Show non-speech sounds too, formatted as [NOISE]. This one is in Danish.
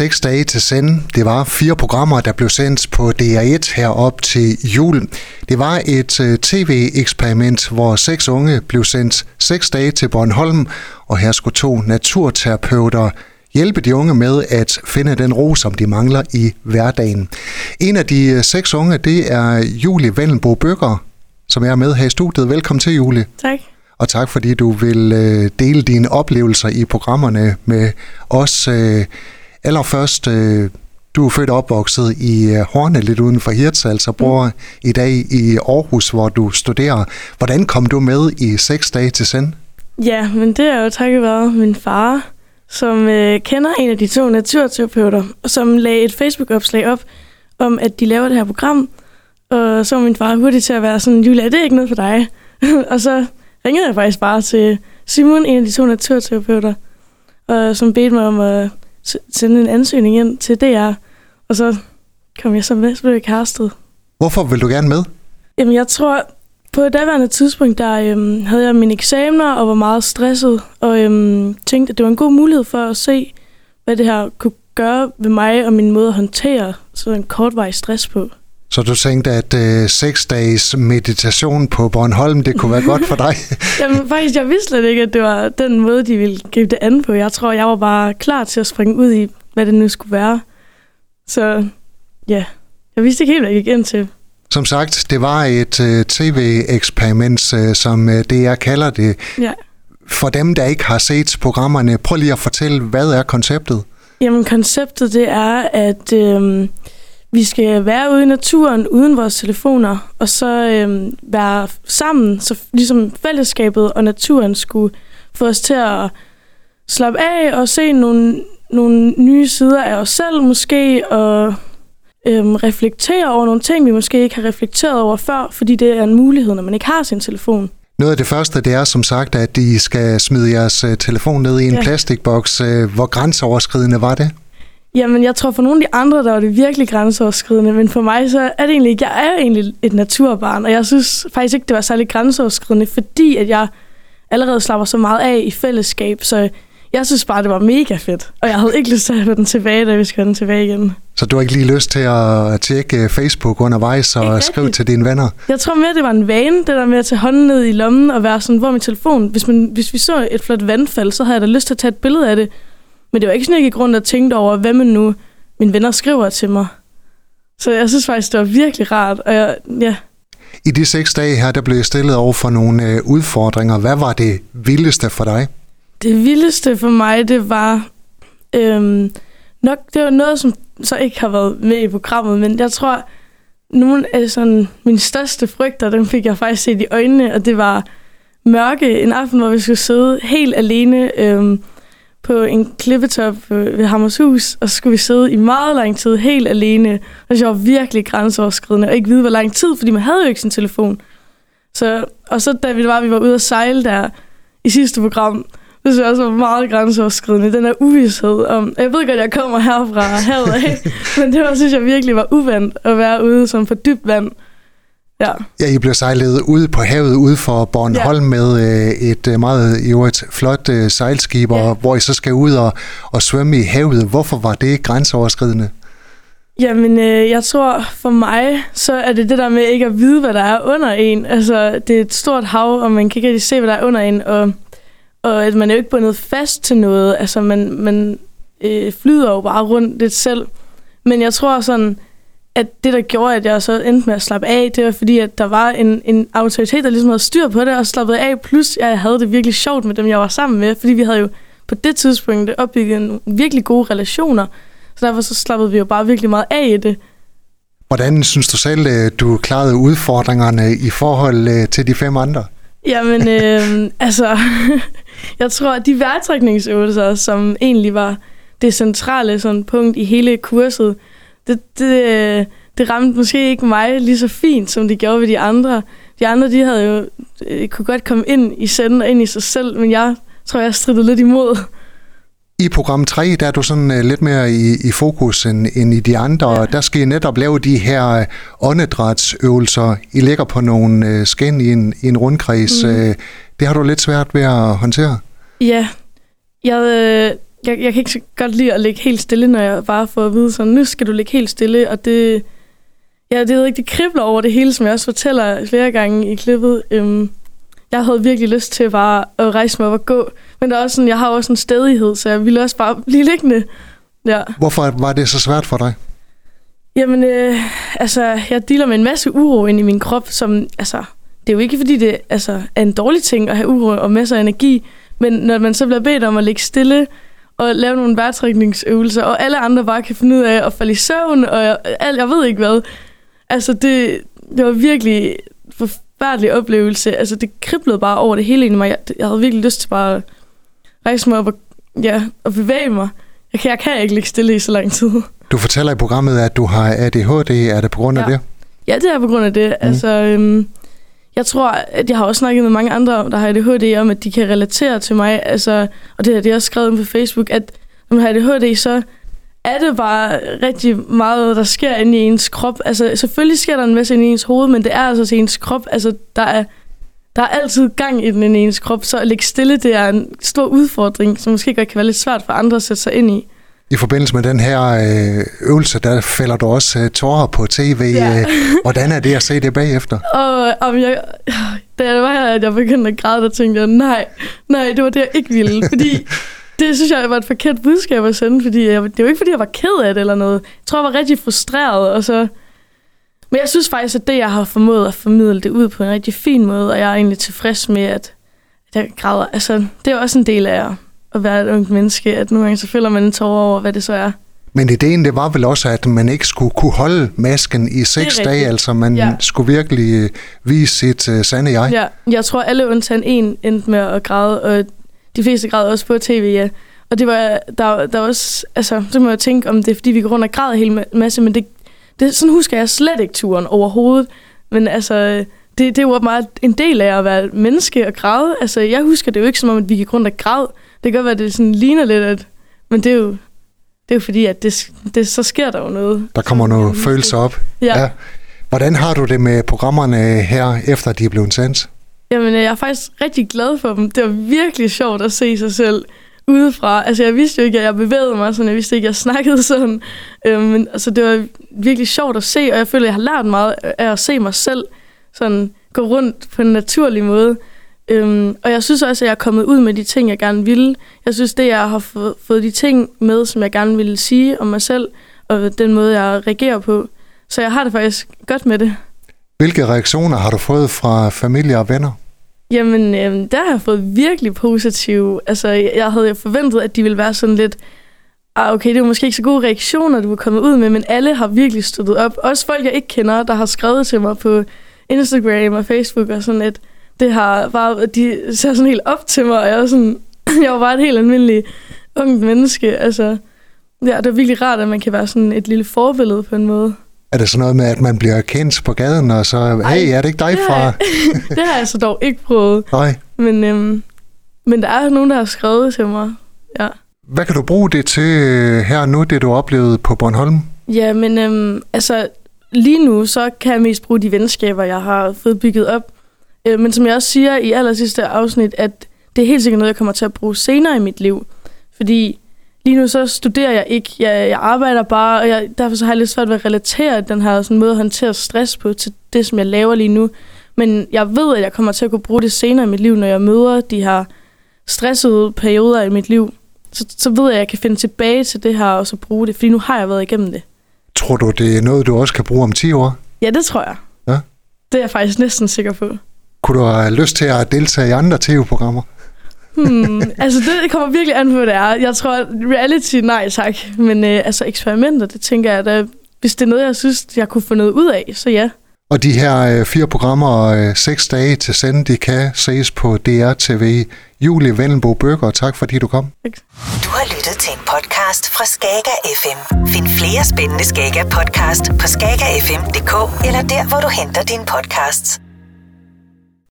Seks dage til send. Det var fire programmer, der blev sendt på DR1 herop til jul. Det var et uh, tv-eksperiment, hvor seks unge blev sendt seks dage til Bornholm, og her skulle to naturterapeuter hjælpe de unge med at finde den ro, som de mangler i hverdagen. En af de uh, seks unge, det er Julie Vendelbo Bøger, som er med her i studiet. Velkommen til, Julie. Tak. Og tak fordi du vil uh, dele dine oplevelser i programmerne med os. Allerførst, øh, du er født og opvokset i øh, Horne, lidt uden for Hirtshals, og bor mm. i dag i Aarhus, hvor du studerer. Hvordan kom du med i seks dage til send? Ja, men det er jo takket være min far, som øh, kender en af de to naturterapeuter, som lagde et Facebook-opslag op om, at de laver det her program. Og så var min far hurtigt til at være sådan, Julia, det er ikke noget for dig. [LAUGHS] og så ringede jeg faktisk bare til Simon, en af de to naturterapeuter, og som bedte mig om at sende en ansøgning ind til DR, og så kom jeg så med, så blev jeg castet. Hvorfor vil du gerne med? Jamen, jeg tror, på et daværende tidspunkt, der øhm, havde jeg mine eksamener og var meget stresset, og øhm, tænkte, at det var en god mulighed for at se, hvad det her kunne gøre ved mig og min måde at håndtere sådan en kortvarig stress på. Så du tænkte, at øh, seks dages meditation på Bornholm, det kunne være godt for dig? [LAUGHS] Jamen faktisk, jeg vidste slet ikke, at det var den måde, de ville gribe det an på. Jeg tror, jeg var bare klar til at springe ud i, hvad det nu skulle være. Så ja, jeg vidste ikke helt, hvad jeg gik ind til. Som sagt, det var et uh, tv-eksperiment, uh, som uh, det jeg kalder det. Ja. For dem, der ikke har set programmerne, prøv lige at fortælle, hvad er konceptet? Jamen, konceptet det er, at... Øh, vi skal være ude i naturen uden vores telefoner, og så øh, være sammen, så ligesom fællesskabet og naturen skulle få os til at slappe af og se nogle, nogle nye sider af os selv måske, og øh, reflektere over nogle ting, vi måske ikke har reflekteret over før, fordi det er en mulighed, når man ikke har sin telefon. Noget af det første, det er som sagt, at I skal smide jeres øh, telefon ned i en ja. plastikboks. Øh, hvor grænseoverskridende var det? Jamen, jeg tror for nogle af de andre, der var det virkelig grænseoverskridende, men for mig så er det egentlig ikke. Jeg er egentlig et naturbarn, og jeg synes faktisk ikke, det var særlig grænseoverskridende, fordi at jeg allerede slapper så meget af i fællesskab, så jeg synes bare, det var mega fedt. Og jeg havde ikke lyst til at have den tilbage, da vi skal have den tilbage igen. Så du har ikke lige lyst til at tjekke Facebook undervejs og ikke skrive til dine venner? Jeg tror mere, det var en vane, det der med at tage hånden ned i lommen og være sådan, hvor min telefon... Hvis, man, hvis vi så et flot vandfald, så havde jeg da lyst til at tage et billede af det. Men det var ikke sådan, at jeg gik rundt og tænkte over, hvad man nu mine venner skriver til mig. Så jeg synes faktisk, det var virkelig rart. Og jeg, ja. I de seks dage her, der blev jeg stillet over for nogle øh, udfordringer. Hvad var det vildeste for dig? Det vildeste for mig, det var øhm, nok det var noget, som så ikke har været med i programmet, men jeg tror, nogle af sådan, mine største frygter, dem fik jeg faktisk set i øjnene, og det var mørke en aften, hvor vi skulle sidde helt alene øhm, på en klippetop ved Hammershus, og så skulle vi sidde i meget lang tid helt alene. Og det var virkelig grænseoverskridende, og ikke vide, hvor lang tid, fordi man havde jo ikke sin telefon. Så, og så da vi var, vi var ude at sejle der i sidste program, det synes jeg også var meget grænseoverskridende. Den der uvidshed om... Jeg ved godt, jeg kommer herfra havet af, [LAUGHS] men det var, synes jeg virkelig var uvandt at være ude som på dybt vand. Ja. ja, I blev sejlet ud på havet ude for Bornholm ja. med øh, et øh, meget jo et flot øh, sejlskib, ja. hvor I så skal ud og, og svømme i havet. Hvorfor var det grænseoverskridende? Jamen, øh, jeg tror for mig, så er det det der med ikke at vide, hvad der er under en. Altså, det er et stort hav, og man kan ikke rigtig se, hvad der er under en, og, og at man er jo ikke bundet fast til noget. Altså, man, man øh, flyder jo bare rundt lidt selv. Men jeg tror sådan, at det, der gjorde, at jeg så endte med at slappe af, det var fordi, at der var en, en autoritet, der ligesom havde styr på det, og slappede af, plus jeg havde det virkelig sjovt med dem, jeg var sammen med, fordi vi havde jo på det tidspunkt opbygget en virkelig gode relationer, så derfor så slappede vi jo bare virkelig meget af i det. Hvordan synes du selv, øh, du klarede udfordringerne i forhold øh, til de fem andre? Jamen, [LAUGHS] øh, altså, [LAUGHS] jeg tror, at de værtrækningsøvelser, som egentlig var det centrale sådan punkt i hele kurset, det, det, det ramte måske ikke mig lige så fint, som det gjorde ved de andre. De andre, de havde jo øh, kunne godt komme ind i senden og ind i sig selv, men jeg tror, jeg strittede lidt imod. I program 3, der er du sådan uh, lidt mere i, i fokus end, end i de andre. Ja. Der skal I netop lave de her uh, åndedrætsøvelser. I ligger på nogle uh, skin i en, i en rundkreds. Mm. Uh, det har du lidt svært ved at håndtere. Ja, jeg, jeg, jeg kan ikke så godt lide at ligge helt stille, når jeg bare får at vide sådan, nu skal du ligge helt stille, og det, ja, det er rigtig kribler over det hele, som jeg også fortæller flere gange i klippet. Øhm, jeg havde virkelig lyst til bare at rejse mig op og gå, men der er også sådan, jeg har også en stedighed, så jeg ville også bare [LAUGHS] blive liggende. Ja. Hvorfor var det så svært for dig? Jamen, øh, altså, jeg dealer med en masse uro ind i min krop, som, altså, det er jo ikke fordi, det altså, er en dårlig ting at have uro og masser af energi, men når man så bliver bedt om at ligge stille og lave nogle vejrtrækningsøvelser, og alle andre bare kan finde ud af at falde i søvn, og jeg, jeg ved ikke hvad. Altså, det, det var virkelig en forfærdelig oplevelse. Altså, det kriblede bare over det hele i mig. Jeg, jeg havde virkelig lyst til bare at rejse mig op og, ja, og bevæge mig. Jeg kan, jeg kan ikke ligge stille i så lang tid. Du fortæller i programmet, at du har ADHD. Er det på grund af Ja. det? Ja, det er på grund af det. Mm. Altså, øhm, jeg tror, at jeg har også snakket med mange andre, der har ADHD, om at de kan relatere til mig. Altså, og det har de også skrevet på Facebook, at når man har ADHD, så er det bare rigtig meget, der sker inde i ens krop. Altså, selvfølgelig sker der en masse inde i ens hoved, men det er altså til ens krop. Altså, der er, der er altid gang i den inde i ens krop, så at ligge stille, det er en stor udfordring, som måske godt kan være lidt svært for andre at sætte sig ind i. I forbindelse med den her øh, øvelse, der fælder du også øh, tårer på tv. Ja. Øh, hvordan er det at se det bagefter? [LAUGHS] Og om jeg, da jeg var her, at jeg begyndte at græde, der tænkte jeg, nej, nej, det var det, jeg ikke ville. Fordi [LAUGHS] det synes jeg var et forkert budskab at sende, fordi jeg, det var ikke, fordi jeg var ked af det eller noget. Jeg tror, jeg var rigtig frustreret, og så... Men jeg synes faktisk, at det, jeg har formået at formidle det ud på en rigtig fin måde, og jeg er egentlig tilfreds med, at, at jeg græder. Altså, det er også en del af at være et ungt menneske, at nogle gange så føler man en tårer over, hvad det så er. Men ideen, det var vel også, at man ikke skulle kunne holde masken i seks dage. Altså, man Ja. skulle virkelig øh, vise sit øh, sande jeg. Ja, jeg tror, alle undtagen en endte med at græde, og de fleste græd også på tv, ja. Og det var, der, der var også, altså, så må jeg tænke, om det fordi vi går rundt og græder en hel ma- masse, men det, det, sådan husker jeg slet ikke turen overhovedet. Men altså, det, det var meget en del af at være menneske og græde. Altså, jeg husker det jo ikke som om, at vi gik rundt og græd. Det kan godt være, at det sådan ligner lidt, at, men det er jo, det er jo fordi, at det, det, så sker der jo noget. Der kommer nogle følelser op. Ja. Ja. Hvordan har du det med programmerne her, efter de er blevet sendt? Jamen, jeg er faktisk rigtig glad for dem. Det var virkelig sjovt at se sig selv udefra. Altså, jeg vidste jo ikke, at jeg bevægede mig sådan. Jeg vidste ikke, at jeg snakkede sådan. Øhm, men altså, det var virkelig sjovt at se, og jeg føler, at jeg har lært meget af at se mig selv sådan gå rundt på en naturlig måde. Øhm, og jeg synes også, at jeg er kommet ud med de ting, jeg gerne ville. Jeg synes, det, jeg har fået, fået de ting med, som jeg gerne ville sige om mig selv, og den måde, jeg reagerer på. Så jeg har det faktisk godt med det. Hvilke reaktioner har du fået fra familie og venner? Jamen, øhm, der har jeg fået virkelig positive. Altså, jeg havde forventet, at de ville være sådan lidt... Ah, okay, det var måske ikke så gode reaktioner, du var kommet ud med, men alle har virkelig støttet op. Også folk, jeg ikke kender, der har skrevet til mig på Instagram og Facebook og sådan lidt. Det har bare... De ser sådan helt op til mig, og jeg er sådan... [CLEARS THROAT] Jeg var bare et helt almindeligt ungt menneske. Altså, ja, det er virkelig rart, at man kan være sådan et lille forbillede på en måde. Er det sådan noget med, at man bliver kendt på gaden, og så, hey, er det ikke dig det fra... [LAUGHS] det har jeg så dog ikke prøvet. Nej. Men, øhm, men der er nogen, der har skrevet til mig. Ja, Hvad kan du bruge det til øh, her nu, det du oplevede på Bornholm? ja men øhm, altså, lige nu, så kan jeg mest bruge de venskaber, jeg har fået bygget op. Øh, men som jeg også siger i aller sidste afsnit, at det er helt sikkert noget, jeg kommer til at bruge senere i mit liv. Fordi lige nu så studerer jeg ikke. Jeg, jeg arbejder bare, og jeg, derfor så har jeg lidt svært ved at relatere den her sådan måde at håndtere stress på til det, som jeg laver lige nu. Men jeg ved, at jeg kommer til at kunne bruge det senere i mit liv, når jeg møder de her stressede perioder i mit liv. Så, så ved jeg, at jeg kan finde tilbage til det her og så bruge det, fordi nu har jeg været igennem det. Tror du, det er noget, du også kan bruge om 10 år? Ja, det tror jeg. Ja. Det er jeg faktisk næsten sikker på. Kunne du have lyst til at deltage i andre tv-programmer? Hmm, altså det kommer virkelig an på, hvad det er. Jeg tror, reality, nej tak. Men øh, altså eksperimenter, det tænker jeg, at hvis det er noget, jeg synes, jeg kunne få noget ud af, så ja. Og de her øh, fire programmer og øh, seks dage til sende, de kan ses på DR-TV. Julie Vendelbo Bøger, tak fordi du kom. Du har lyttet til en podcast fra Skager FM. Find flere spændende Skager podcast på skagerfm.dk eller der, hvor du henter dine podcasts.